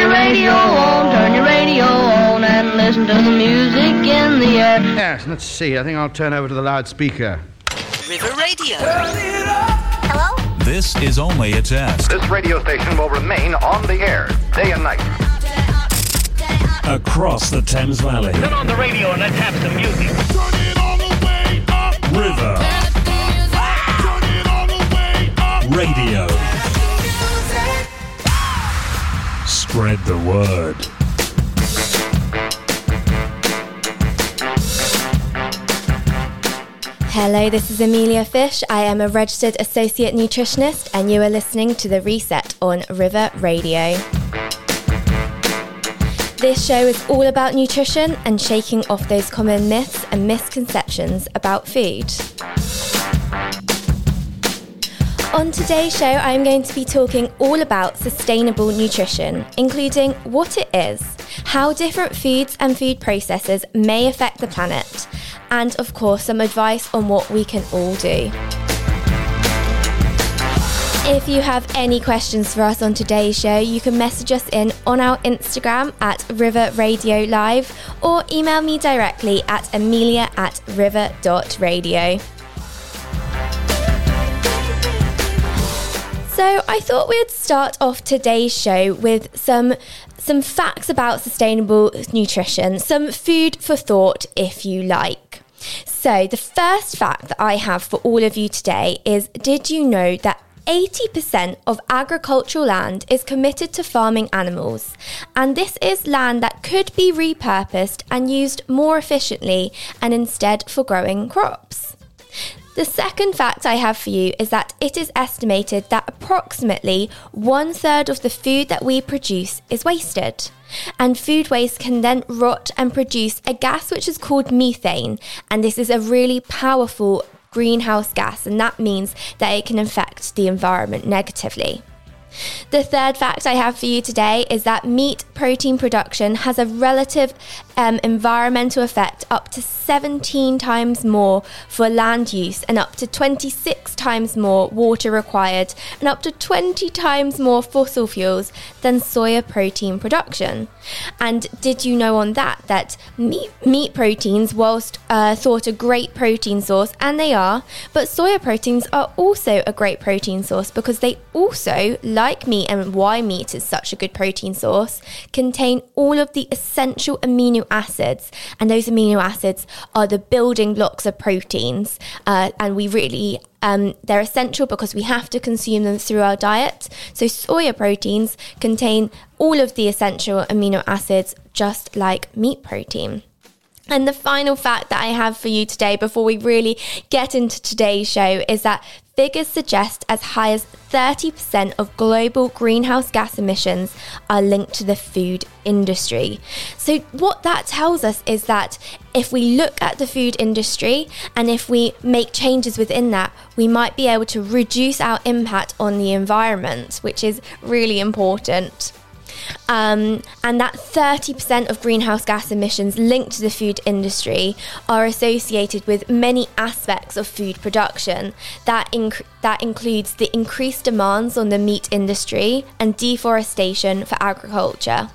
your radio on, turn your radio on, and listen to the music in the air. Yes, let's see. I think I'll turn over to the loudspeaker. River Radio. Hello? This is only a test. This radio station will remain on the air day and night. Across the Thames Valley. Turn on the radio and let's have some music. River. Radio. Spread the word. Hello, this is Emilia Fish. I am a registered associate nutritionist, and you are listening to The Reset on River Radio. This show is all about nutrition and shaking off those common myths and misconceptions about food. On today's show, I'm going to be talking all about sustainable nutrition, including what it is, how different foods and food processes may affect the planet, and of course, some advice on what we can all do. If you have any questions for us on today's show, you can message us in on our Instagram at River Radio Live or email me directly at emilia at river.radio. So I thought we'd start off today's show with some some facts about sustainable nutrition, some food for thought if you like. So the first fact that I have for all of you today is did you know that 80% of agricultural land is committed to farming animals, and this is land that could be repurposed and used more efficiently and instead for growing crops. The second fact I have for you is that it is estimated that approximately one third of the food that we produce is wasted. And food waste can then rot and produce a gas which is called methane, and this is a really powerful greenhouse gas, and that means that it can affect the environment negatively. The third fact I have for you today is that meat protein production has a relative um, environmental effect up to 17 times more for land use and up to 26 times more water required and up to 20 times more fossil fuels than soya protein production. And did you know on that that meat, meat proteins, whilst uh, thought a great protein source, and they are, but soya proteins are also a great protein source because they also, like meat and why meat is such a good protein source, contain all of the essential amino acids. And those amino acids are the building blocks of proteins. Uh, and we really um, they're essential because we have to consume them through our diet. So, soya proteins contain all of the essential amino acids, just like meat protein. And the final fact that I have for you today before we really get into today's show is that figures suggest as high as 30% of global greenhouse gas emissions are linked to the food industry. So, what that tells us is that if we look at the food industry and if we make changes within that, we might be able to reduce our impact on the environment, which is really important. Um, and that 30% of greenhouse gas emissions linked to the food industry are associated with many aspects of food production. That, inc- that includes the increased demands on the meat industry and deforestation for agriculture.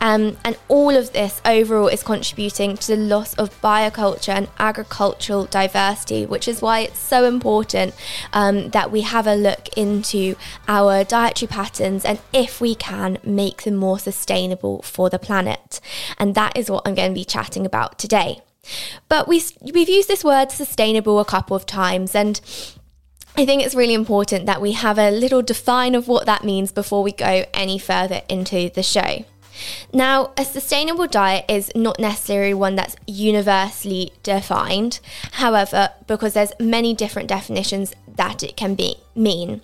Um, and all of this overall is contributing to the loss of bioculture and agricultural diversity, which is why it's so important um, that we have a look into our dietary patterns and, if we can, make them more sustainable for the planet. And that is what I'm going to be chatting about today. But we, we've used this word sustainable a couple of times, and I think it's really important that we have a little define of what that means before we go any further into the show. Now, a sustainable diet is not necessarily one that's universally defined. However, because there's many different definitions that it can be mean.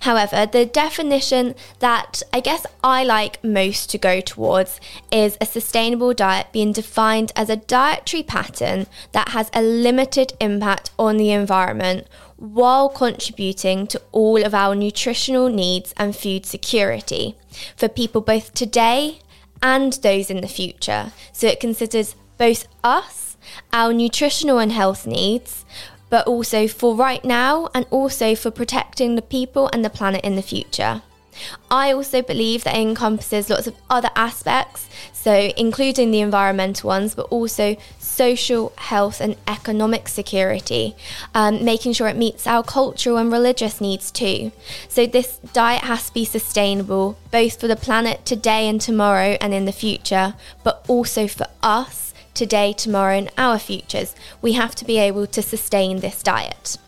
However, the definition that I guess I like most to go towards is a sustainable diet being defined as a dietary pattern that has a limited impact on the environment while contributing to all of our nutritional needs and food security for people both today and those in the future. So it considers both us, our nutritional and health needs, but also for right now and also for protecting the people and the planet in the future. I also believe that it encompasses lots of other aspects, so including the environmental ones, but also social, health, and economic security, um, making sure it meets our cultural and religious needs too. So, this diet has to be sustainable, both for the planet today and tomorrow and in the future, but also for us today, tomorrow, and our futures. We have to be able to sustain this diet.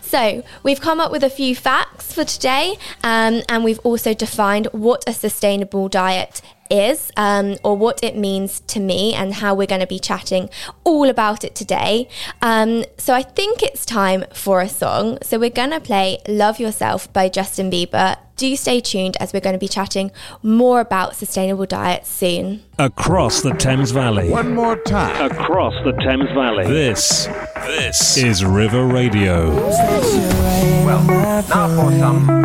So, we've come up with a few facts for today, um, and we've also defined what a sustainable diet is um, or what it means to me and how we're going to be chatting all about it today. Um, so I think it's time for a song. So we're going to play Love Yourself by Justin Bieber. Do stay tuned as we're going to be chatting more about sustainable diets soon. Across the Thames Valley. One more time. Across the Thames Valley. This, this is River Radio. Well, now for some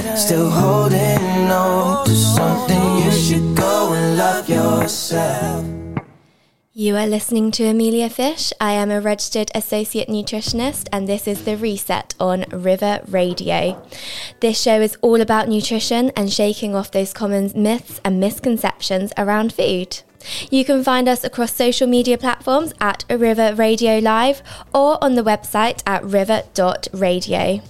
still holding on to something, you should go and love yourself. You are listening to Emilia Fish. I am a registered associate nutritionist, and this is The Reset on River Radio. This show is all about nutrition and shaking off those common myths and misconceptions around food. You can find us across social media platforms at River Radio Live or on the website at river.radio.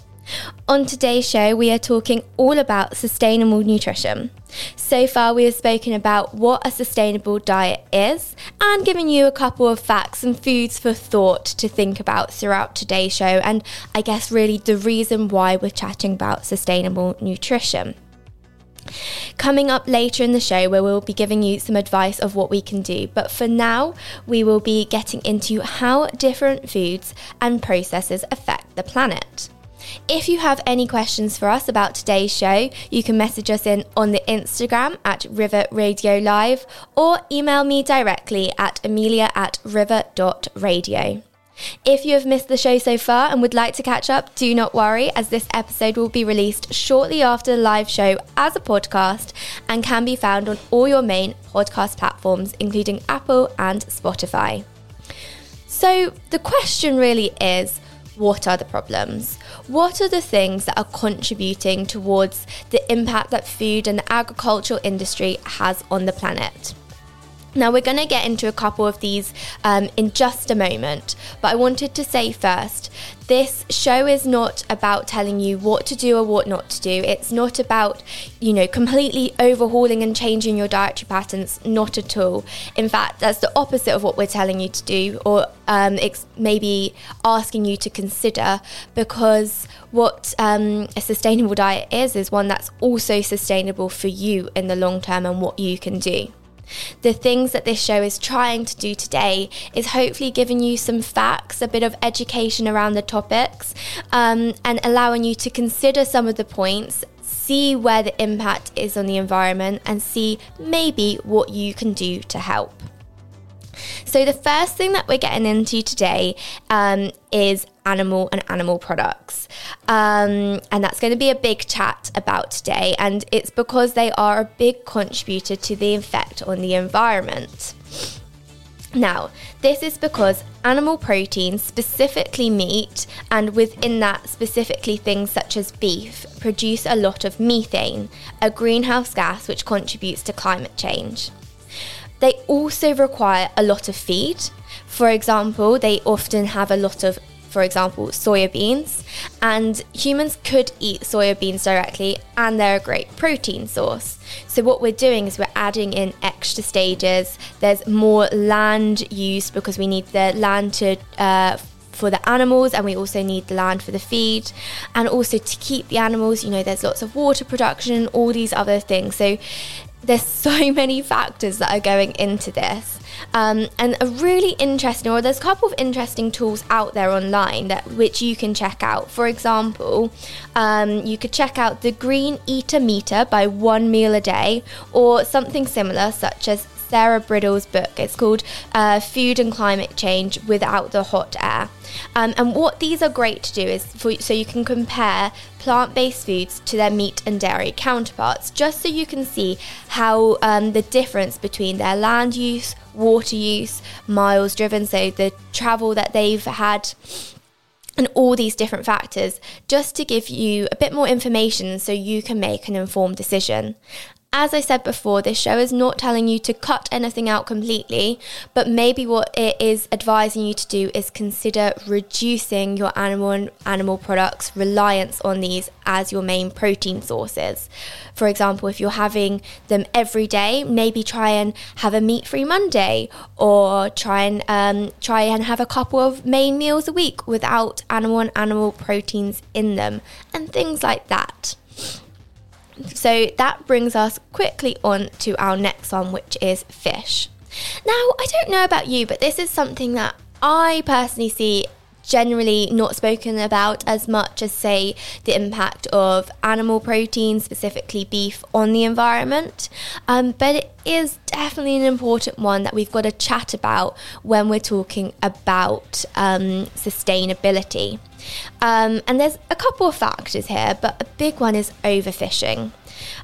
On today's show, we are talking all about sustainable nutrition. So far, we have spoken about what a sustainable diet is and given you a couple of facts and foods for thought to think about throughout today's show, and I guess really the reason why we're chatting about sustainable nutrition. Coming up later in the show, where we'll be giving you some advice of what we can do. But for now, we will be getting into how different foods and processes affect the planet. If you have any questions for us about today's show, you can message us in on the Instagram at River Radio Live or email me directly at emilia at river.radio. If you have missed the show so far and would like to catch up, do not worry, as this episode will be released shortly after the live show as a podcast and can be found on all your main podcast platforms, including Apple and Spotify. So, the question really is what are the problems? What are the things that are contributing towards the impact that food and the agricultural industry has on the planet? Now, we're going to get into a couple of these um, in just a moment, but I wanted to say first this show is not about telling you what to do or what not to do. It's not about, you know, completely overhauling and changing your dietary patterns, not at all. In fact, that's the opposite of what we're telling you to do, or um, maybe asking you to consider, because what um, a sustainable diet is, is one that's also sustainable for you in the long term and what you can do. The things that this show is trying to do today is hopefully giving you some facts, a bit of education around the topics, um, and allowing you to consider some of the points see where the impact is on the environment and see maybe what you can do to help. So, the first thing that we're getting into today um, is animal and animal products. Um, and that's going to be a big chat about today. And it's because they are a big contributor to the effect on the environment. Now, this is because animal protein, specifically meat, and within that, specifically things such as beef, produce a lot of methane, a greenhouse gas which contributes to climate change. They also require a lot of feed. For example, they often have a lot of, for example, soya beans, and humans could eat soya beans directly, and they're a great protein source. So, what we're doing is we're adding in extra stages. There's more land use because we need the land to uh, for the animals and we also need the land for the feed and also to keep the animals you know there's lots of water production all these other things so there's so many factors that are going into this. Um, and a really interesting, or there's a couple of interesting tools out there online that which you can check out. For example, um, you could check out the Green Eatometer by One Meal a Day, or something similar, such as Sarah Bridle's book. It's called uh, Food and Climate Change Without the Hot Air. Um, and what these are great to do is for, so you can compare plant based foods to their meat and dairy counterparts, just so you can see how um, the difference between their land use, water use, miles driven, so the travel that they've had and all these different factors just to give you a bit more information so you can make an informed decision. As I said before, this show is not telling you to cut anything out completely, but maybe what it is advising you to do is consider reducing your animal and animal products reliance on these as your main protein sources. For example, if you're having them every day, maybe try and have a meat-free Monday, or try and um, try and have a couple of main meals a week without animal and animal proteins in them, and things like that. So that brings us quickly on to our next one, which is fish. Now, I don't know about you, but this is something that I personally see generally not spoken about as much as, say, the impact of animal protein, specifically beef, on the environment. Um, but it is definitely an important one that we've got to chat about when we're talking about um, sustainability. Um, and there's a couple of factors here, but a big one is overfishing.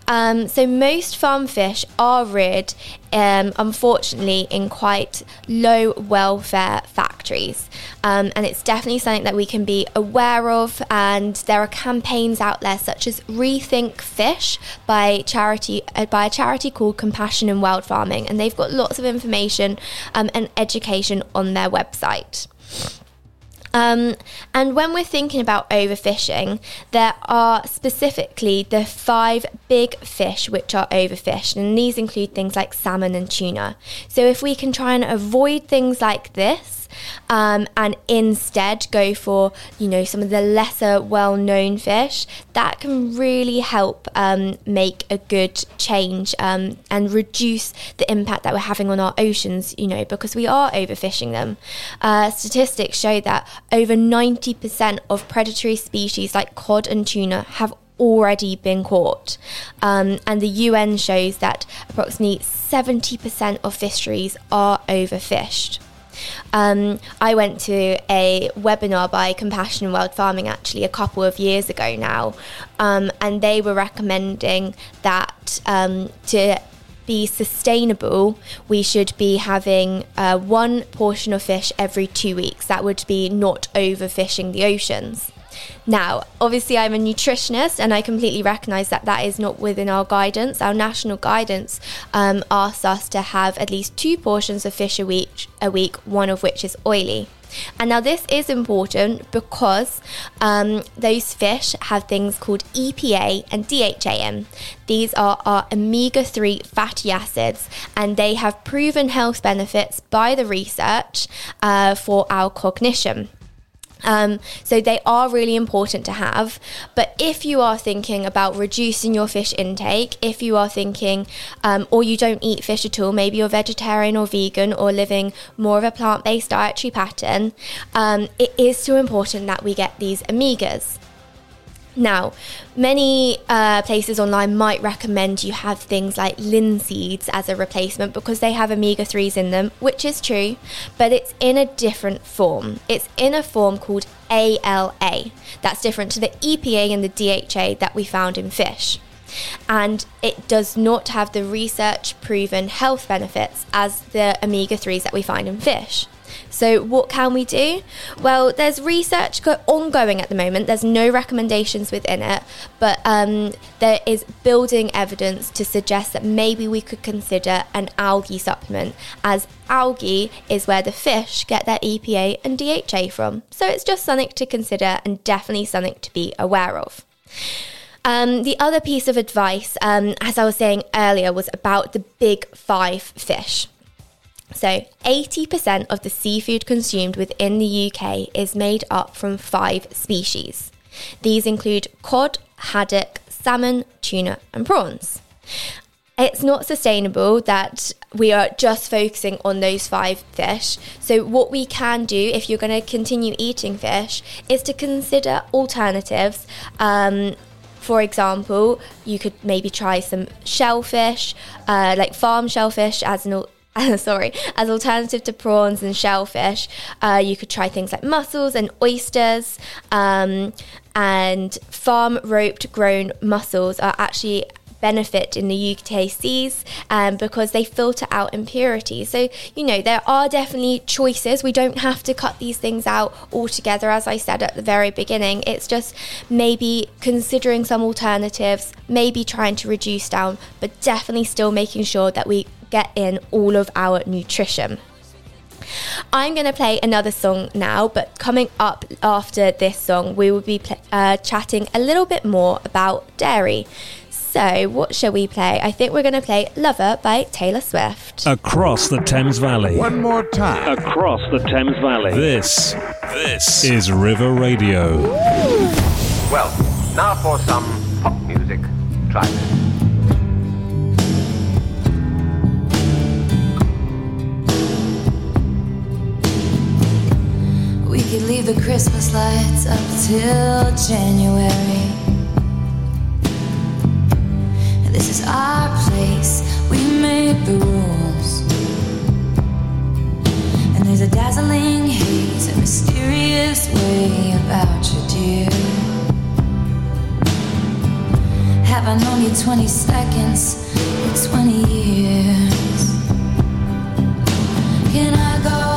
Um, so most farm fish are reared, um, unfortunately, in quite low welfare factories, um, and it's definitely something that we can be aware of. And there are campaigns out there such as Rethink Fish by charity uh, by a charity called Compassion in World Farming, and they've got lots of information um, and education on their website. Um, and when we're thinking about overfishing, there are specifically the five big fish which are overfished, and these include things like salmon and tuna. So, if we can try and avoid things like this, um, and instead go for you know some of the lesser well-known fish that can really help um, make a good change um, and reduce the impact that we're having on our oceans you know because we are overfishing them uh, statistics show that over 90% of predatory species like cod and tuna have already been caught. Um, and the UN shows that approximately 70% of fisheries are overfished. Um, I went to a webinar by Compassion World Farming actually a couple of years ago now, um, and they were recommending that um, to be sustainable, we should be having uh, one portion of fish every two weeks. That would be not overfishing the oceans. Now, obviously, I'm a nutritionist and I completely recognise that that is not within our guidance. Our national guidance um, asks us to have at least two portions of fish a week, a week, one of which is oily. And now this is important because um, those fish have things called EPA and DHA in. These are our omega 3 fatty acids and they have proven health benefits by the research uh, for our cognition. Um, so they are really important to have. But if you are thinking about reducing your fish intake, if you are thinking, um, or you don't eat fish at all, maybe you're vegetarian or vegan or living more of a plant based dietary pattern, um, it is still important that we get these omegas. Now, many uh, places online might recommend you have things like linseeds as a replacement because they have omega 3s in them, which is true, but it's in a different form. It's in a form called ALA. That's different to the EPA and the DHA that we found in fish. And it does not have the research proven health benefits as the omega 3s that we find in fish. So, what can we do? Well, there's research go- ongoing at the moment. There's no recommendations within it, but um, there is building evidence to suggest that maybe we could consider an algae supplement, as algae is where the fish get their EPA and DHA from. So, it's just something to consider and definitely something to be aware of. Um, the other piece of advice, um, as I was saying earlier, was about the big five fish. So, 80% of the seafood consumed within the UK is made up from five species. These include cod, haddock, salmon, tuna, and prawns. It's not sustainable that we are just focusing on those five fish. So, what we can do if you're going to continue eating fish is to consider alternatives. Um, for example, you could maybe try some shellfish, uh, like farm shellfish, as an sorry, as alternative to prawns and shellfish, uh, you could try things like mussels and oysters. Um, and farm roped grown mussels are actually benefit in the UK seas um, because they filter out impurities. So, you know, there are definitely choices. We don't have to cut these things out altogether, as I said at the very beginning. It's just maybe considering some alternatives, maybe trying to reduce down, but definitely still making sure that we get in all of our nutrition. I'm going to play another song now, but coming up after this song, we will be uh, chatting a little bit more about dairy. So, what shall we play? I think we're going to play Lover by Taylor Swift. Across the Thames Valley. One more time. Across the Thames Valley. This, this is River Radio. Well, now for some pop music. Try this. We could leave the Christmas lights up till January. This is our place, we made the rules. And there's a dazzling haze, a mysterious way about you, dear. have I known you 20 seconds or 20 years? Can I go?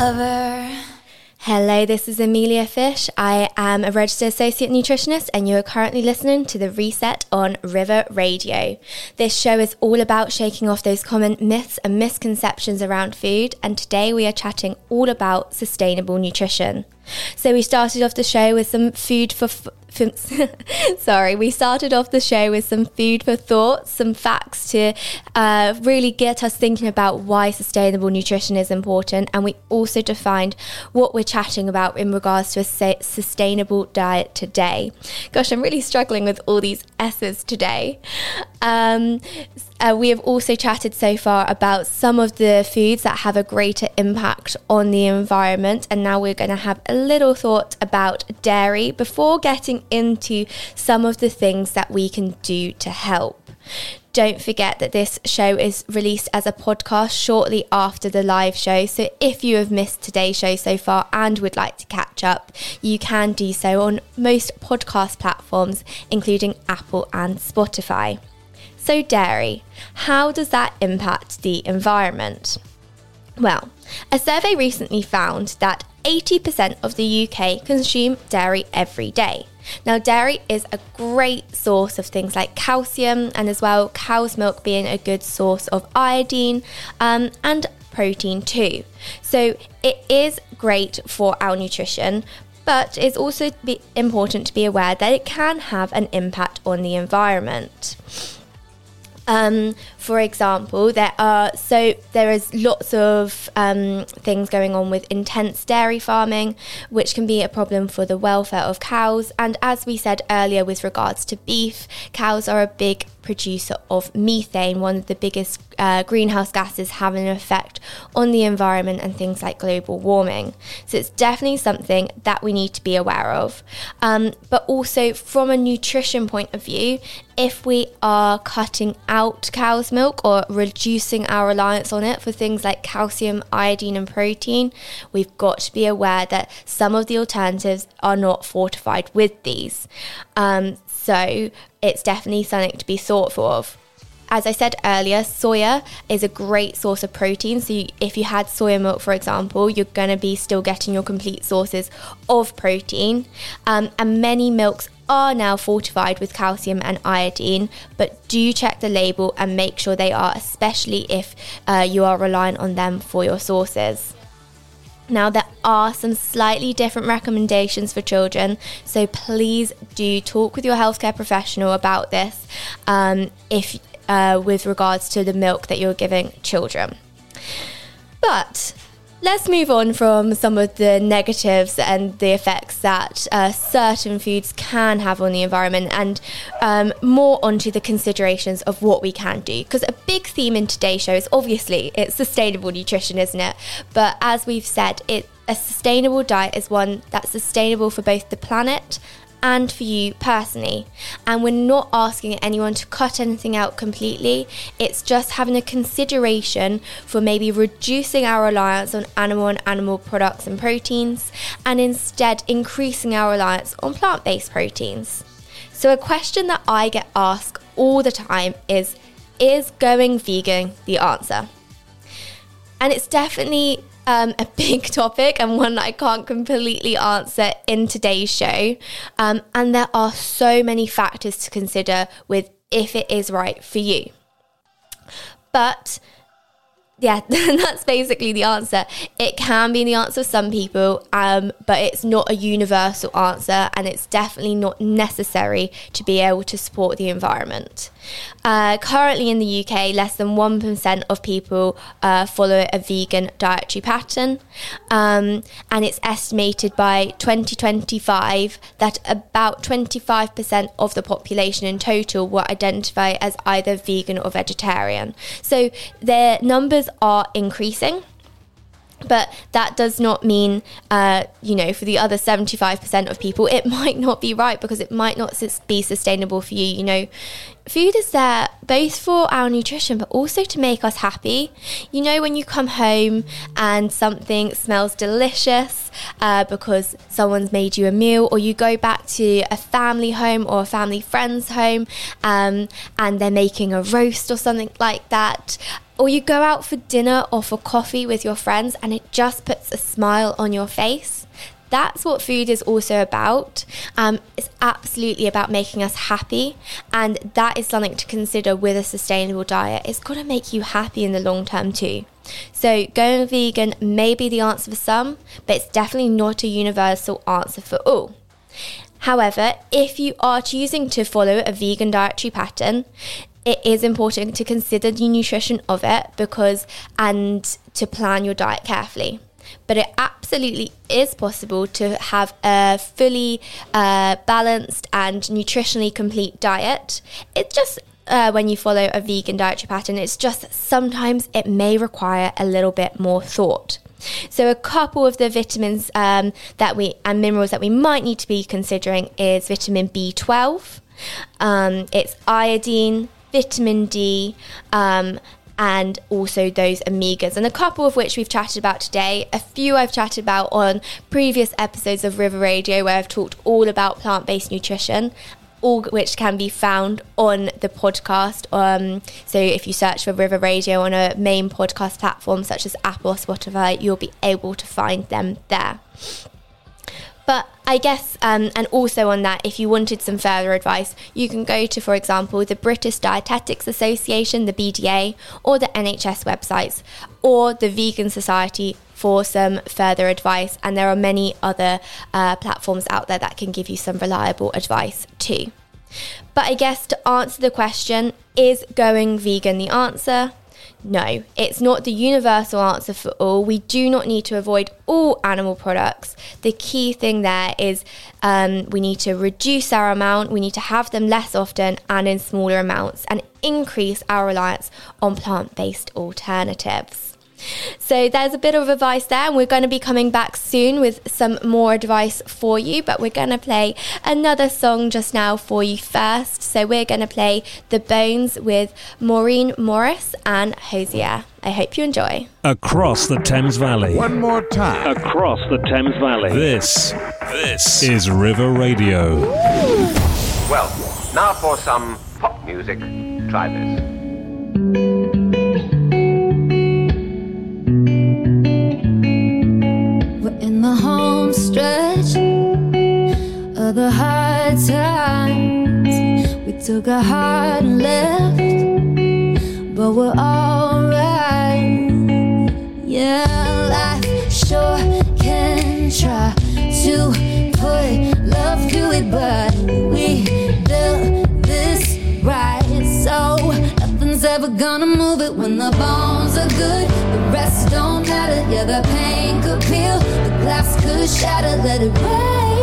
Lover. Hello, this is Emilia Fish. I am a registered associate nutritionist, and you are currently listening to The Reset on River Radio. This show is all about shaking off those common myths and misconceptions around food, and today we are chatting all about sustainable nutrition. So, we started off the show with some food for. F- sorry, we started off the show with some food for thought, some facts to uh, really get us thinking about why sustainable nutrition is important. And we also defined what we're chatting about in regards to a sustainable diet today. Gosh, I'm really struggling with all these S's today. Um, uh, we have also chatted so far about some of the foods that have a greater impact on the environment, and now we're going to have a little thought about dairy before getting into some of the things that we can do to help. Don't forget that this show is released as a podcast shortly after the live show. So if you have missed today's show so far and would like to catch up, you can do so on most podcast platforms, including Apple and Spotify. So, dairy, how does that impact the environment? Well, a survey recently found that 80% of the UK consume dairy every day. Now, dairy is a great source of things like calcium, and as well, cow's milk being a good source of iodine um, and protein too. So, it is great for our nutrition, but it's also important to be aware that it can have an impact on the environment. Um, for example, there are so there is lots of um, things going on with intense dairy farming, which can be a problem for the welfare of cows. And as we said earlier, with regards to beef, cows are a big producer of methane, one of the biggest uh, greenhouse gases having an effect on the environment and things like global warming. So it's definitely something that we need to be aware of. Um, but also, from a nutrition point of view, if we are cutting out cow's milk or reducing our reliance on it for things like calcium, iodine, and protein, we've got to be aware that some of the alternatives are not fortified with these. Um, so it's definitely something to be thoughtful of. As I said earlier, soya is a great source of protein. So, you, if you had soya milk, for example, you're going to be still getting your complete sources of protein. Um, and many milks are now fortified with calcium and iodine, but do check the label and make sure they are, especially if uh, you are relying on them for your sources. Now, there are some slightly different recommendations for children, so please do talk with your healthcare professional about this um, if uh, with regards to the milk that you're giving children. But let's move on from some of the negatives and the effects that uh, certain foods can have on the environment and um, more onto the considerations of what we can do. Because a big theme in today's show is obviously it's sustainable nutrition isn't it? But as we've said it a sustainable diet is one that's sustainable for both the planet and for you personally. And we're not asking anyone to cut anything out completely, it's just having a consideration for maybe reducing our reliance on animal and animal products and proteins, and instead increasing our reliance on plant based proteins. So, a question that I get asked all the time is Is going vegan the answer? And it's definitely um, a big topic and one that I can't completely answer in today's show. Um, and there are so many factors to consider with if it is right for you. But yeah, that's basically the answer. It can be the answer for some people, um, but it's not a universal answer, and it's definitely not necessary to be able to support the environment. Uh, currently in the UK, less than 1% of people uh, follow a vegan dietary pattern, um, and it's estimated by 2025 that about 25% of the population in total will identify as either vegan or vegetarian. So their numbers are increasing. But that does not mean, uh, you know, for the other 75% of people, it might not be right because it might not be sustainable for you. You know, food is there both for our nutrition but also to make us happy. You know, when you come home and something smells delicious uh, because someone's made you a meal, or you go back to a family home or a family friend's home um, and they're making a roast or something like that or you go out for dinner or for coffee with your friends and it just puts a smile on your face. That's what food is also about. Um, it's absolutely about making us happy, and that is something to consider with a sustainable diet. It's got to make you happy in the long term, too. So, going vegan may be the answer for some, but it's definitely not a universal answer for all. However, if you are choosing to follow a vegan dietary pattern, it is important to consider the nutrition of it because and to plan your diet carefully. But it absolutely is possible to have a fully uh, balanced and nutritionally complete diet. It's just uh, when you follow a vegan dietary pattern, it's just sometimes it may require a little bit more thought. So, a couple of the vitamins um, that we and minerals that we might need to be considering is vitamin B12, um, it's iodine, vitamin D, um, and also those omegas, and a couple of which we've chatted about today. A few I've chatted about on previous episodes of River Radio, where I've talked all about plant based nutrition. All which can be found on the podcast. Um, so, if you search for River Radio on a main podcast platform such as Apple or Spotify, you'll be able to find them there. But I guess, um, and also on that, if you wanted some further advice, you can go to, for example, the British Dietetics Association, the BDA, or the NHS websites, or the Vegan Society for some further advice. And there are many other uh, platforms out there that can give you some reliable advice too. But I guess to answer the question, is going vegan the answer? No, it's not the universal answer for all. We do not need to avoid all animal products. The key thing there is um, we need to reduce our amount, we need to have them less often and in smaller amounts, and increase our reliance on plant based alternatives. So there's a bit of advice there, and we're going to be coming back soon with some more advice for you. But we're going to play another song just now for you first. So we're going to play The Bones with Maren Morris and Hozier. I hope you enjoy. Across the Thames Valley. One more time. Across the Thames Valley. This, this is River Radio. Well, now for some pop music. Try this. Took a hard left, but we're alright. Yeah, life sure can try to put love to it, but we built this right. So nothing's ever gonna move it when the bones are good. The rest don't matter. Yeah, the pain could peel, the glass could shatter. Let it rain.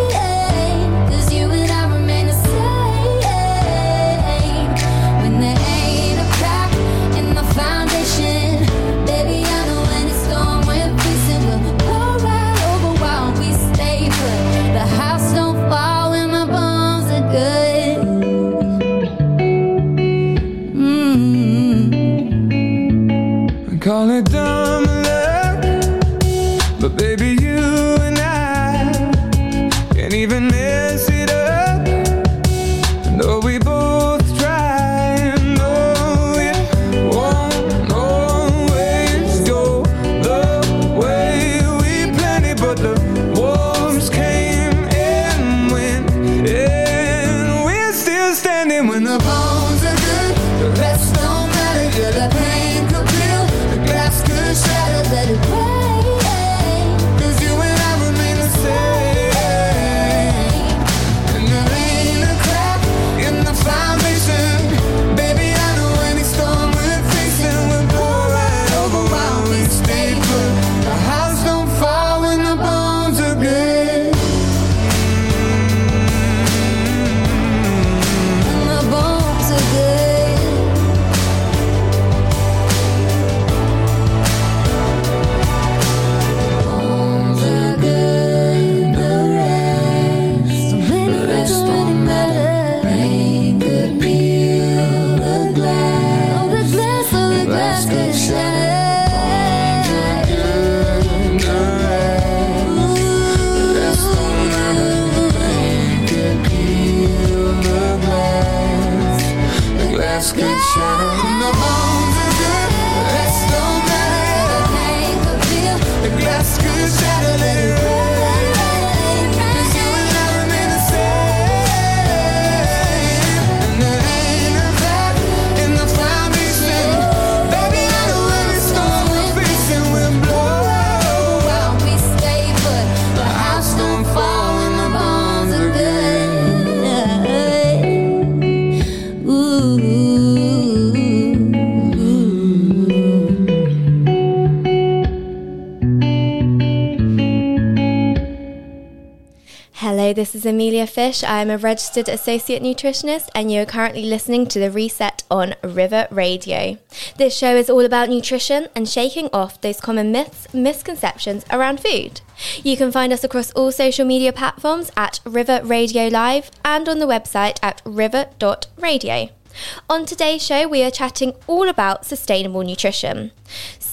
Emilia Fish. I am a registered associate nutritionist, and you're currently listening to The Reset on River Radio. This show is all about nutrition and shaking off those common myths, misconceptions around food. You can find us across all social media platforms at River Radio Live and on the website at river.radio. On today's show, we are chatting all about sustainable nutrition.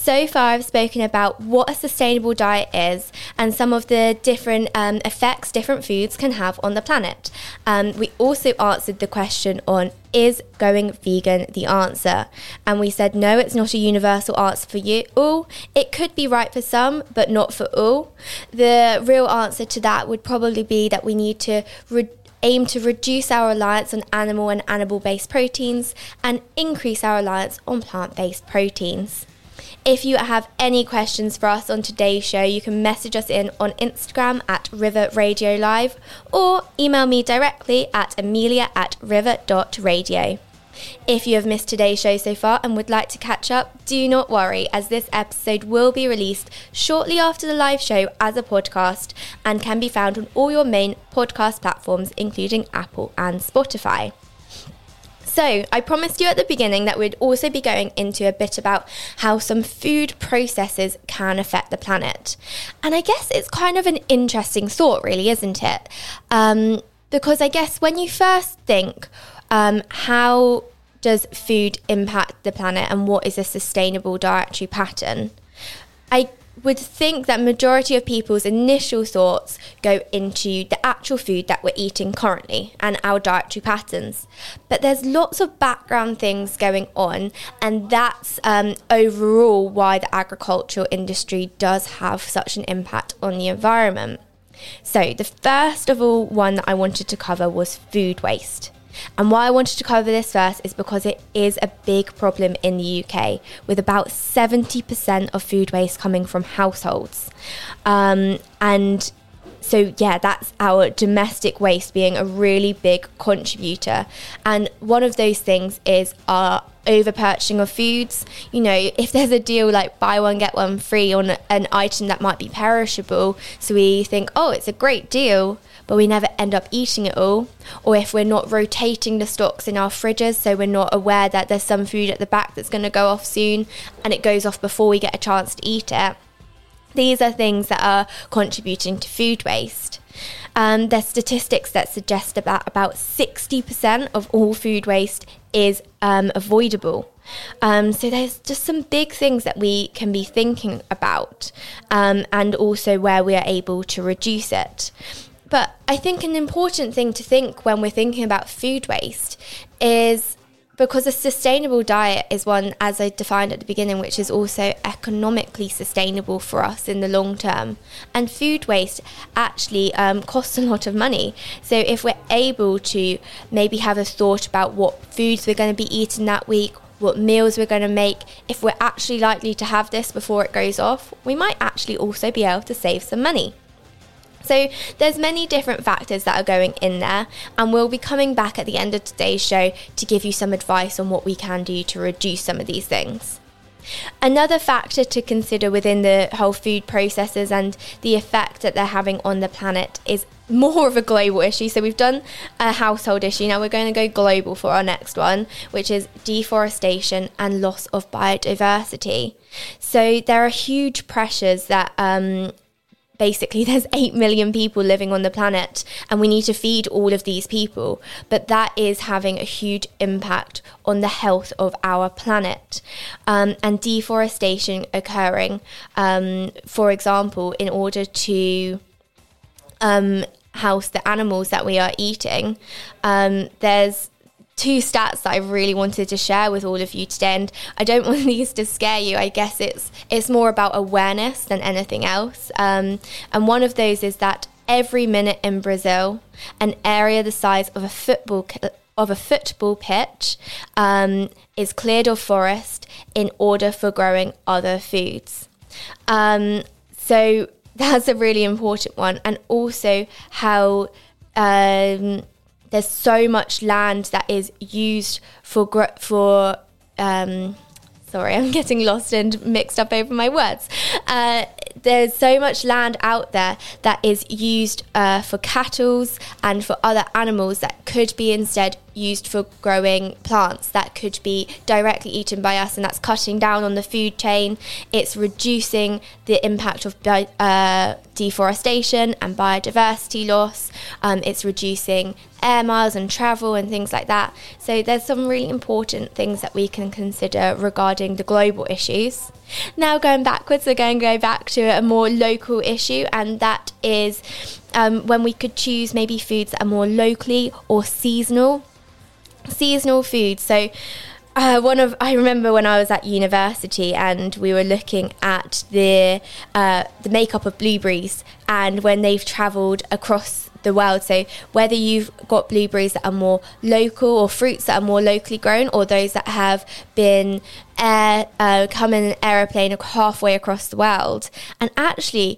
So far, I've spoken about what a sustainable diet is and some of the different um, effects different foods can have on the planet. Um, we also answered the question on is going vegan the answer? And we said no, it's not a universal answer for you all. It could be right for some, but not for all. The real answer to that would probably be that we need to. Re- aim to reduce our reliance on animal and animal based proteins and increase our reliance on plant based proteins. If you have any questions for us on today's show, you can message us in on Instagram at River Radio Live or email me directly at emilia at river.radio. If you have missed today's show so far and would like to catch up, do not worry, as this episode will be released shortly after the live show as a podcast and can be found on all your main podcast platforms, including Apple and Spotify. So, I promised you at the beginning that we'd also be going into a bit about how some food processes can affect the planet. And I guess it's kind of an interesting thought, really, isn't it? Um, because I guess when you first think, um, how does food impact the planet and what is a sustainable dietary pattern? I would think that majority of people's initial thoughts go into the actual food that we're eating currently and our dietary patterns. But there's lots of background things going on, and that's um, overall why the agricultural industry does have such an impact on the environment. So, the first of all one that I wanted to cover was food waste. And why I wanted to cover this first is because it is a big problem in the UK, with about 70% of food waste coming from households. Um, and so, yeah, that's our domestic waste being a really big contributor. And one of those things is our over purchasing of foods. You know, if there's a deal like buy one, get one free on an item that might be perishable, so we think, oh, it's a great deal, but we never end up eating it all. Or if we're not rotating the stocks in our fridges, so we're not aware that there's some food at the back that's going to go off soon and it goes off before we get a chance to eat it. These are things that are contributing to food waste. Um, there's statistics that suggest about about 60% of all food waste is um, avoidable. Um, so there's just some big things that we can be thinking about, um, and also where we are able to reduce it. But I think an important thing to think when we're thinking about food waste is because a sustainable diet is one, as I defined at the beginning, which is also economically sustainable for us in the long term. And food waste actually um, costs a lot of money. So if we're able to maybe have a thought about what foods we're going to be eating that week, what meals we're going to make, if we're actually likely to have this before it goes off, we might actually also be able to save some money. So there's many different factors that are going in there and we'll be coming back at the end of today's show to give you some advice on what we can do to reduce some of these things. Another factor to consider within the whole food processes and the effect that they're having on the planet is more of a global issue. So we've done a household issue. Now we're going to go global for our next one, which is deforestation and loss of biodiversity. So there are huge pressures that um, basically there's 8 million people living on the planet and we need to feed all of these people. But that is having a huge impact on the health of our planet. Um, and deforestation occurring um, for example in order to um, house the animals that we are eating um, there's two stats that I really wanted to share with all of you today. And I don't want these to scare you. I guess it's it's more about awareness than anything else. Um, and one of those is that every minute in Brazil, an area the size of a football of a football pitch um, is cleared of forest in order for growing other foods. Um, so that's a really important one, and also how um, there's so much land that is used for for um, sorry i'm getting lost and mixed up over my words uh, there's so much land out there that is used uh, for cattle and for other animals that could be instead used for growing plants that could be directly eaten by us, and that's cutting down on the food chain. It's reducing the impact of uh, deforestation and biodiversity loss. Um, it's reducing air miles and travel and things like that. So there's some really important things that we can consider regarding the global issues. Now going backwards, we're going to go back to a more local issue, and that is um, when we could choose maybe foods that are more locally or seasonal seasonal foods. So uh, one of I remember when I was at university and we were looking at the uh, the makeup of blueberries and when they've travelled across the world. So whether you've got blueberries that are more local or fruits that are more locally grown, or those that have been air uh, come in an aeroplane halfway across the world, and actually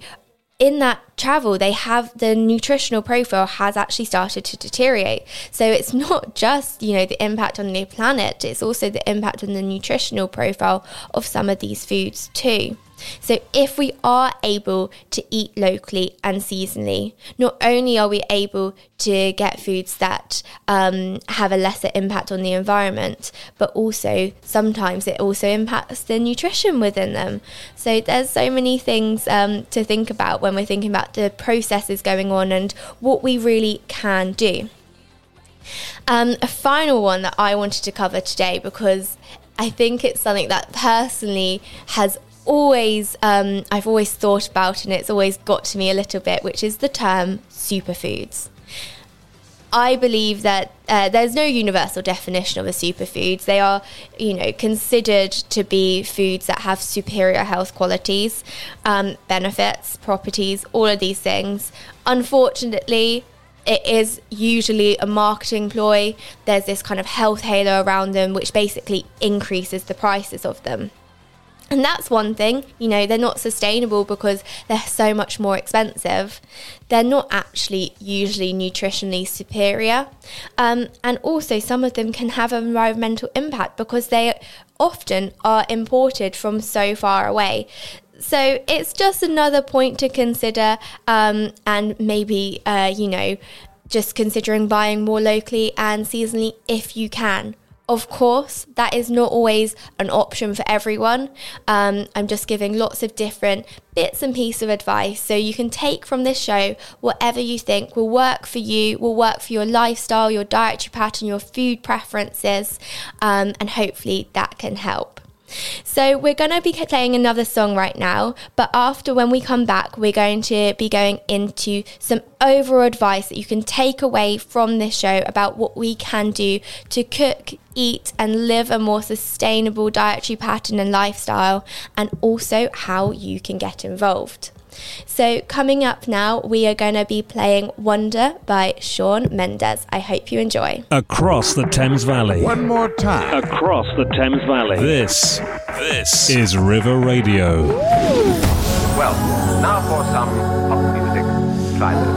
in that travel, they have the nutritional profile has actually started to deteriorate. So it's not just, you know, the impact on the planet, it's also the impact on the nutritional profile of some of these foods too. So, if we are able to eat locally and seasonally, not only are we able to get foods that um, have a lesser impact on the environment, but also sometimes it also impacts the nutrition within them. So, there's so many things um, to think about when we're thinking about the processes going on and what we really can do. Um, a final one that I wanted to cover today because I think it's something that personally has always um, I've always thought about and it's always got to me a little bit, which is the term superfoods. I believe that uh, there's no universal definition of a superfoods. They are, you know, considered to be foods that have superior health qualities, um, benefits, properties, all of these things. Unfortunately, it is usually a marketing ploy. There's this kind of health halo around them, which basically increases the prices of them. And that's one thing, you know, they're not sustainable because they're so much more expensive. They're not actually usually nutritionally superior. Um, and also, some of them can have an environmental impact because they often are imported from so far away. So it's just another point to consider, um, and maybe, uh, you know, just considering buying more locally and seasonally if you can. Of course, that is not always an option for everyone. Um, I'm just giving lots of different bits and pieces of advice so you can take from this show whatever you think will work for you, will work for your lifestyle, your dietary pattern, your food preferences, um, and hopefully that can help. So we're going to be playing another song right now, but after when we come back, we're going to be going into some overall advice that you can take away from this show about what we can do to cook, eat, and live a more sustainable dietary pattern and lifestyle, and also how you can get involved. So, coming up now, we are going to be playing Wonder by Shawn Mendes. I hope you enjoy. Across the Thames Valley. One more time. Across the Thames Valley. This, this is River Radio. Well, now for some pop music. Try this.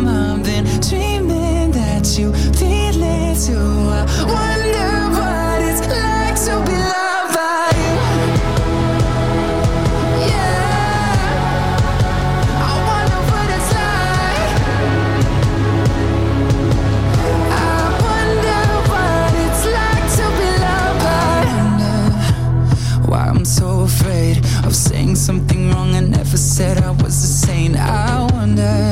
feel it too. I wonder what it's like to be loved by you. Yeah, I wonder what it's like. I wonder what it's like to be loved by you. Why I'm so afraid of saying something wrong. I never said I was a saint. I wonder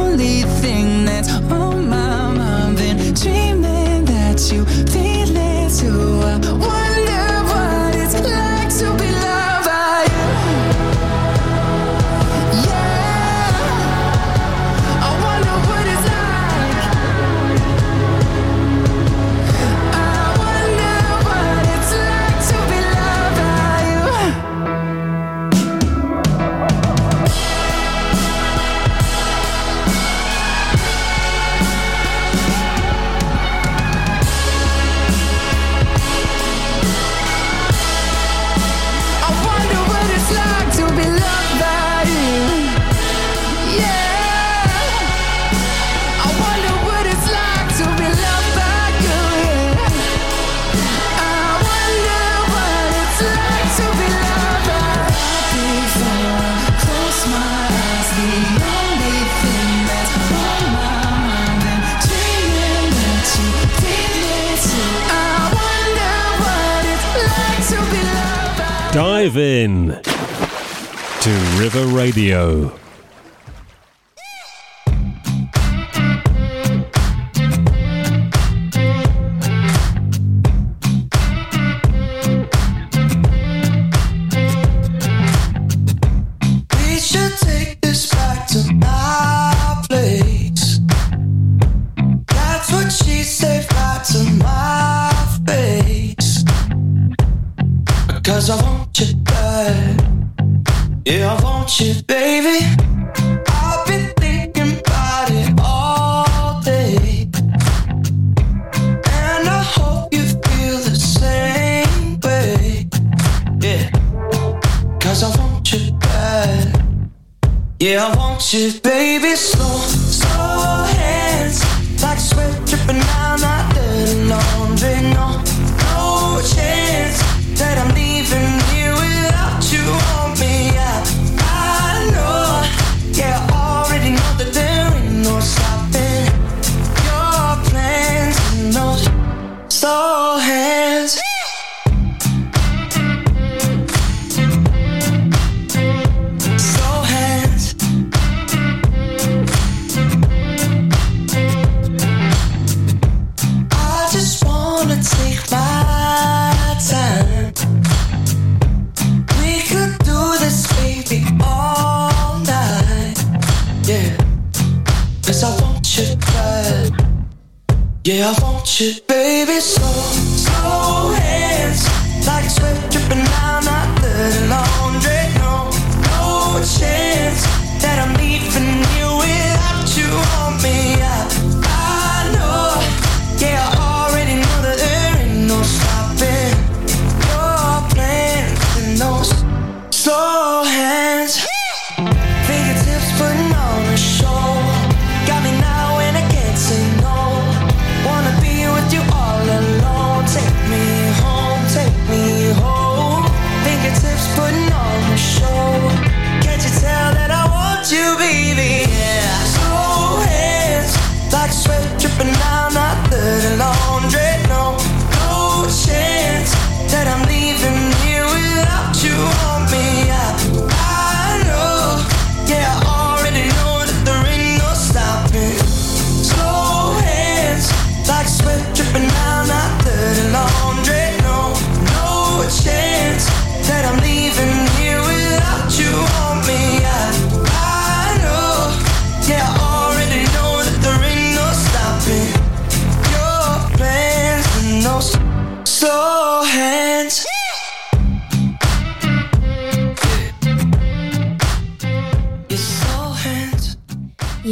Dive in to River Radio. Yeah, I want you, baby. Slow, slow hands. Like sweat dripping down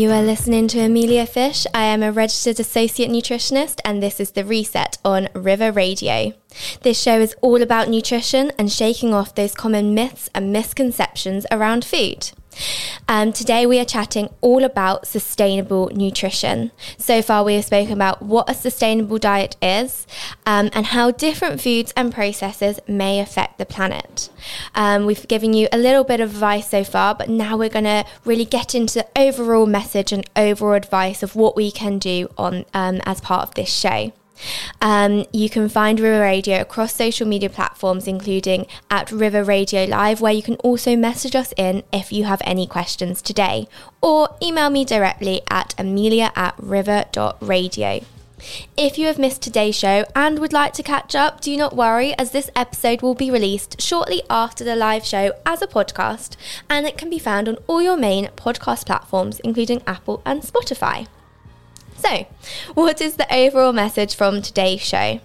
You are listening to Emilia Fish. I am a registered associate nutritionist, and this is the reset on River Radio. This show is all about nutrition and shaking off those common myths and misconceptions around food. Um, today, we are chatting all about sustainable nutrition. So far, we have spoken about what a sustainable diet is um, and how different foods and processes may affect the planet. Um, we've given you a little bit of advice so far, but now we're going to really get into the overall message and overall advice of what we can do on um, as part of this show. Um, you can find River Radio across social media platforms, including at River Radio Live, where you can also message us in if you have any questions today, or email me directly at emilia at river.radio. If you have missed today's show and would like to catch up, do not worry, as this episode will be released shortly after the live show as a podcast, and it can be found on all your main podcast platforms, including Apple and Spotify. So, what is the overall message from today's show?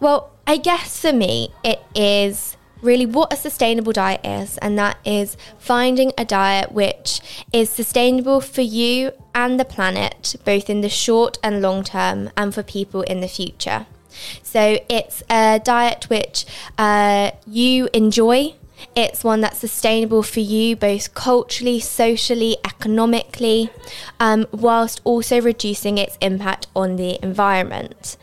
Well, I guess for me, it is really what a sustainable diet is, and that is finding a diet which is sustainable for you and the planet, both in the short and long term, and for people in the future. So, it's a diet which uh, you enjoy. It's one that's sustainable for you, both culturally, socially, economically, um, whilst also reducing its impact on the environment.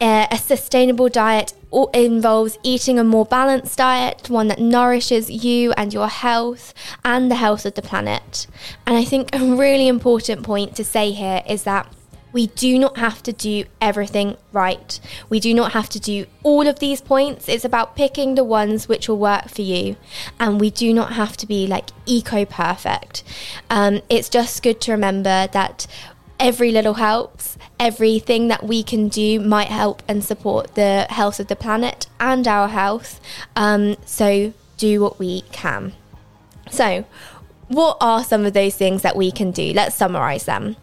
Uh, a sustainable diet involves eating a more balanced diet, one that nourishes you and your health and the health of the planet. And I think a really important point to say here is that we do not have to do everything right. We do not have to do all of these points. It's about picking the ones which will work for you. And we do not have to be like eco perfect. Um, it's just good to remember that every little helps. Everything that we can do might help and support the health of the planet and our health. Um, so do what we can. So, what are some of those things that we can do? Let's summarize them.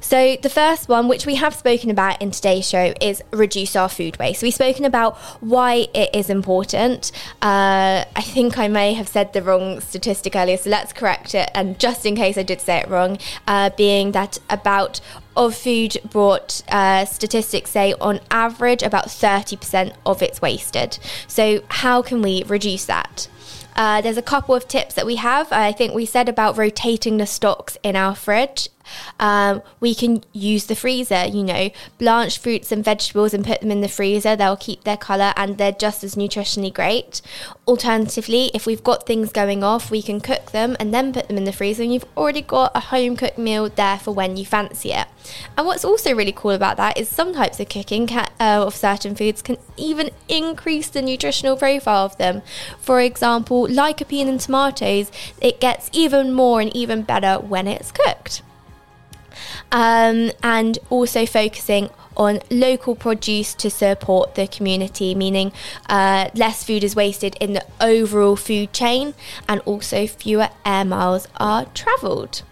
So, the first one, which we have spoken about in today's show, is reduce our food waste. We've spoken about why it is important. Uh, I think I may have said the wrong statistic earlier, so let's correct it. And just in case I did say it wrong, uh, being that about of food brought, uh, statistics say on average about 30% of it's wasted. So, how can we reduce that? Uh, there's a couple of tips that we have. I think we said about rotating the stocks in our fridge um, we can use the freezer, you know, blanch fruits and vegetables and put them in the freezer. They'll keep their colour and they're just as nutritionally great. Alternatively, if we've got things going off, we can cook them and then put them in the freezer, and you've already got a home cooked meal there for when you fancy it. And what's also really cool about that is some types of cooking can, uh, of certain foods can even increase the nutritional profile of them. For example, lycopene in tomatoes, it gets even more and even better when it's cooked um, and also focusing on local produce to support the community, meaning uh, less food is wasted in the overall food chain and also fewer air miles are travelled.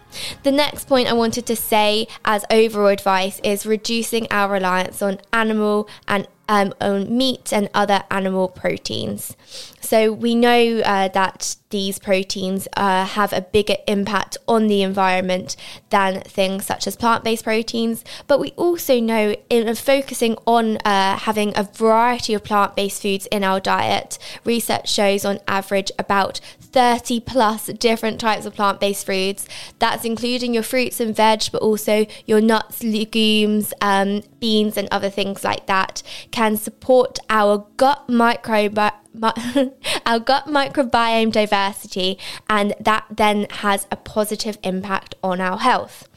The next point I wanted to say as overall advice is reducing our reliance on animal and um, on meat and other animal proteins. So we know uh, that these proteins uh, have a bigger impact on the environment than things such as plant based proteins. But we also know in focusing on uh, having a variety of plant based foods in our diet, research shows on average about 30 plus different types of plant based foods. That's including your fruits and veg, but also your nuts, legumes, um, beans, and other things like that, can support our gut microbiome our gut microbiome diversity, and that then has a positive impact on our health.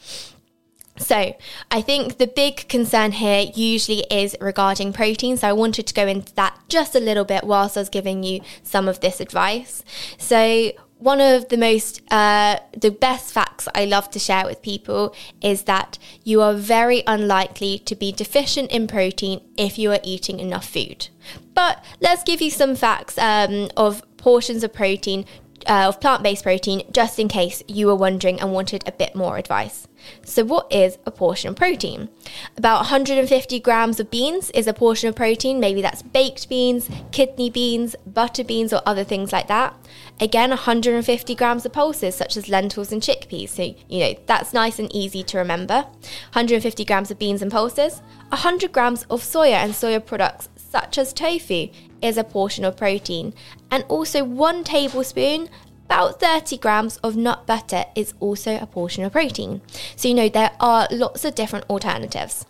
So, I think the big concern here usually is regarding protein. So, I wanted to go into that just a little bit whilst I was giving you some of this advice. So, one of the most, uh, the best facts I love to share with people is that you are very unlikely to be deficient in protein if you are eating enough food. But let's give you some facts um, of portions of protein, uh, of plant based protein, just in case you were wondering and wanted a bit more advice. So, what is a portion of protein? About 150 grams of beans is a portion of protein. Maybe that's baked beans, kidney beans, butter beans, or other things like that. Again, 150 grams of pulses, such as lentils and chickpeas. So, you know, that's nice and easy to remember. 150 grams of beans and pulses. 100 grams of soya and soya products, such as tofu, is a portion of protein. And also, one tablespoon about 30 grams of nut butter is also a portion of protein. So, you know, there are lots of different alternatives.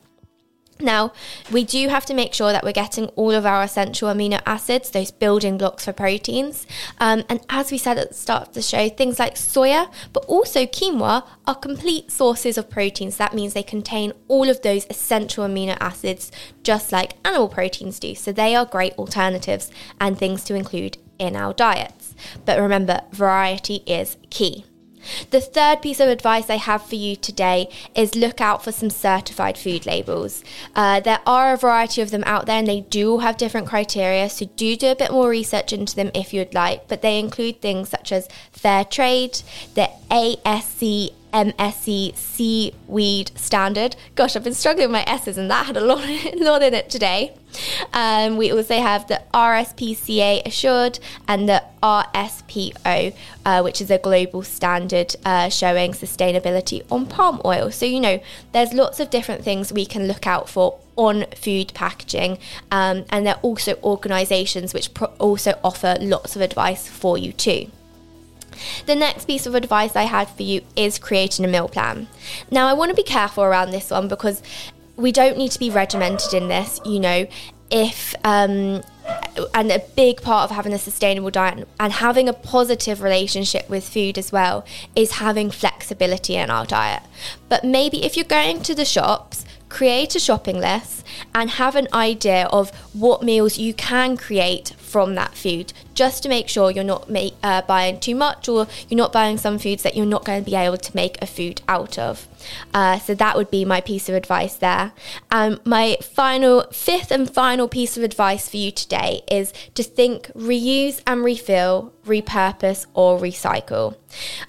Now, we do have to make sure that we're getting all of our essential amino acids, those building blocks for proteins. Um, and as we said at the start of the show, things like soya, but also quinoa, are complete sources of proteins. That means they contain all of those essential amino acids, just like animal proteins do. So they are great alternatives and things to include in our diets. But remember, variety is key. The third piece of advice I have for you today is look out for some certified food labels. Uh, there are a variety of them out there and they do all have different criteria, so do do a bit more research into them if you'd like. But they include things such as fair trade, the ASC MSC seaweed standard. Gosh, I've been struggling with my S's and that had a lot, lot in it today. Um, we also have the RSPCA Assured and the RSPO, uh, which is a global standard uh, showing sustainability on palm oil. So, you know, there's lots of different things we can look out for on food packaging, um, and there are also organisations which pro- also offer lots of advice for you too. The next piece of advice I had for you is creating a meal plan. Now, I want to be careful around this one because we don't need to be regimented in this, you know, if um, and a big part of having a sustainable diet and having a positive relationship with food as well is having flexibility in our diet. But maybe if you're going to the shops, create a shopping list and have an idea of what meals you can create from that food just to make sure you're not make, uh, buying too much or you're not buying some foods that you're not going to be able to make a food out of. Uh, so that would be my piece of advice there. Um, my final, fifth and final piece of advice for you today is to think reuse and refill, repurpose or recycle.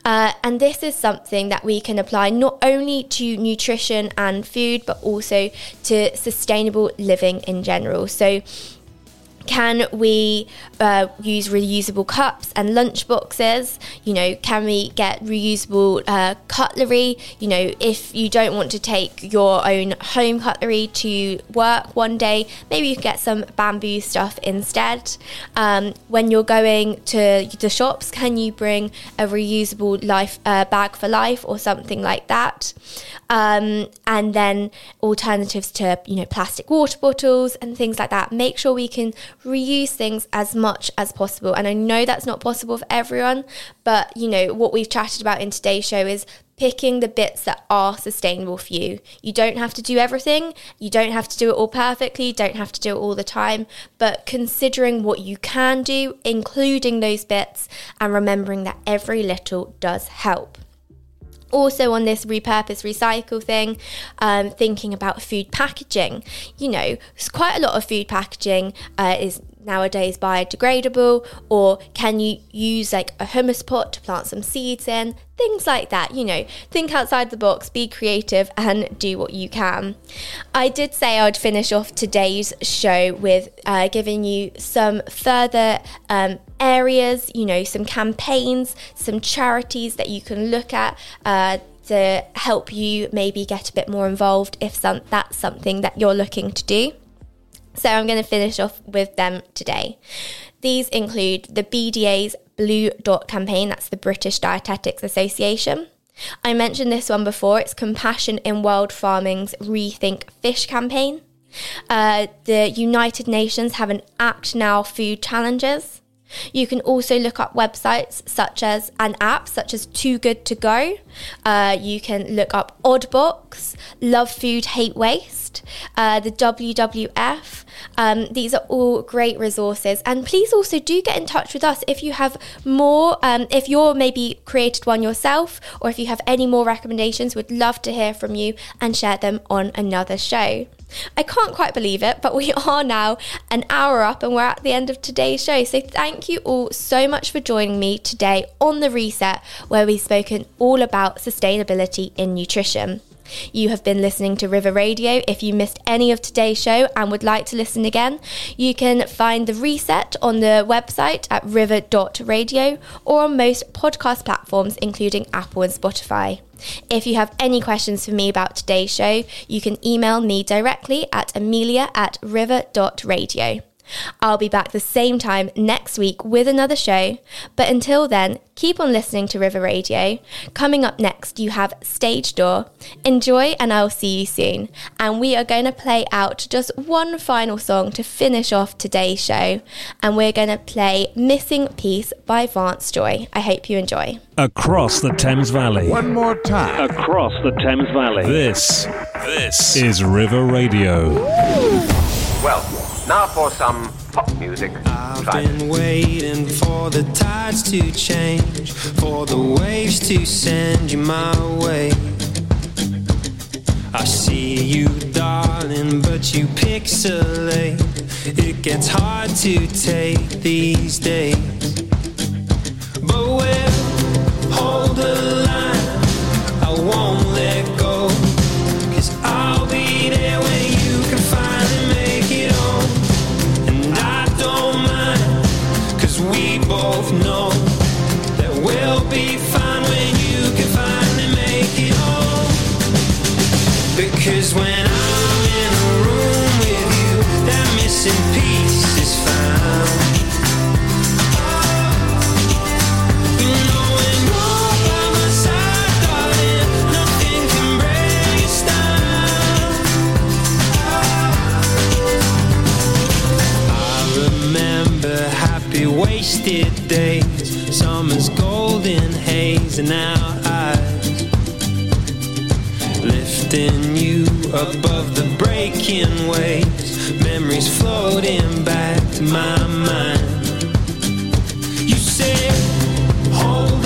Uh, and this is something that we can apply not only to nutrition and food, but also to sustainable living in general. So can we uh, use reusable cups and lunch boxes? You know, can we get reusable uh, cutlery? You know, if you don't want to take your own home cutlery to work one day, maybe you can get some bamboo stuff instead. Um, when you're going to the shops, can you bring a reusable life uh, bag for life or something like that? Um, and then alternatives to you know plastic water bottles and things like that. Make sure we can reuse things as much as possible. And I know that's not possible for everyone, but you know, what we've chatted about in today's show is picking the bits that are sustainable for you. You don't have to do everything, you don't have to do it all perfectly, you don't have to do it all the time, but considering what you can do, including those bits, and remembering that every little does help also on this repurpose recycle thing um, thinking about food packaging. You know quite a lot of food packaging uh, is nowadays biodegradable or can you use like a humus pot to plant some seeds in? Things like that you know. Think outside the box be creative and do what you can. I did say i'd finish off today's show with uh, giving you some further um, areas you know some campaigns some charities that you can look at uh, to help you maybe get a bit more involved if some, that's something that you're looking to do so I'm going to finish off with them today. These include the BDA's Blue Dot campaign, that's the British Dietetics Association. I mentioned this one before, it's Compassion in World Farming's Rethink Fish campaign. Uh, the United Nations have an Act Now Food Challenges. You can also look up websites such as an app such as Too Good to Go. Uh, you can look up Oddbox, Love Food, Hate Waste, uh, the WWF. Um, these are all great resources. And please also do get in touch with us if you have more, um, if you're maybe created one yourself, or if you have any more recommendations, we'd love to hear from you and share them on another show. I can't quite believe it, but we are now an hour up and we're at the end of today's show. So thank you all so much for joining me today on The Reset, where we've spoken all about sustainability in nutrition. You have been listening to River Radio. If you missed any of today's show and would like to listen again, you can find the reset on the website at river.radio or on most podcast platforms, including Apple and Spotify. If you have any questions for me about today's show, you can email me directly at emilia at river.radio. I'll be back the same time next week with another show. But until then, keep on listening to River Radio. Coming up next, you have Stage Door. Enjoy, and I'll see you soon. And we are going to play out just one final song to finish off today's show. And we're going to play Missing Piece by Vance Joy. I hope you enjoy. Across the Thames Valley. One more time. Across the Thames Valley. This, this is River Radio. Well, now for some pop music. I've been waiting for the tides to change, for the waves to send you my way. I see you, darling, but you pixelate. It gets hard to take these days. But we'll in our eyes Lifting you above the breaking waves. Memories floating back to my mind. You said, hold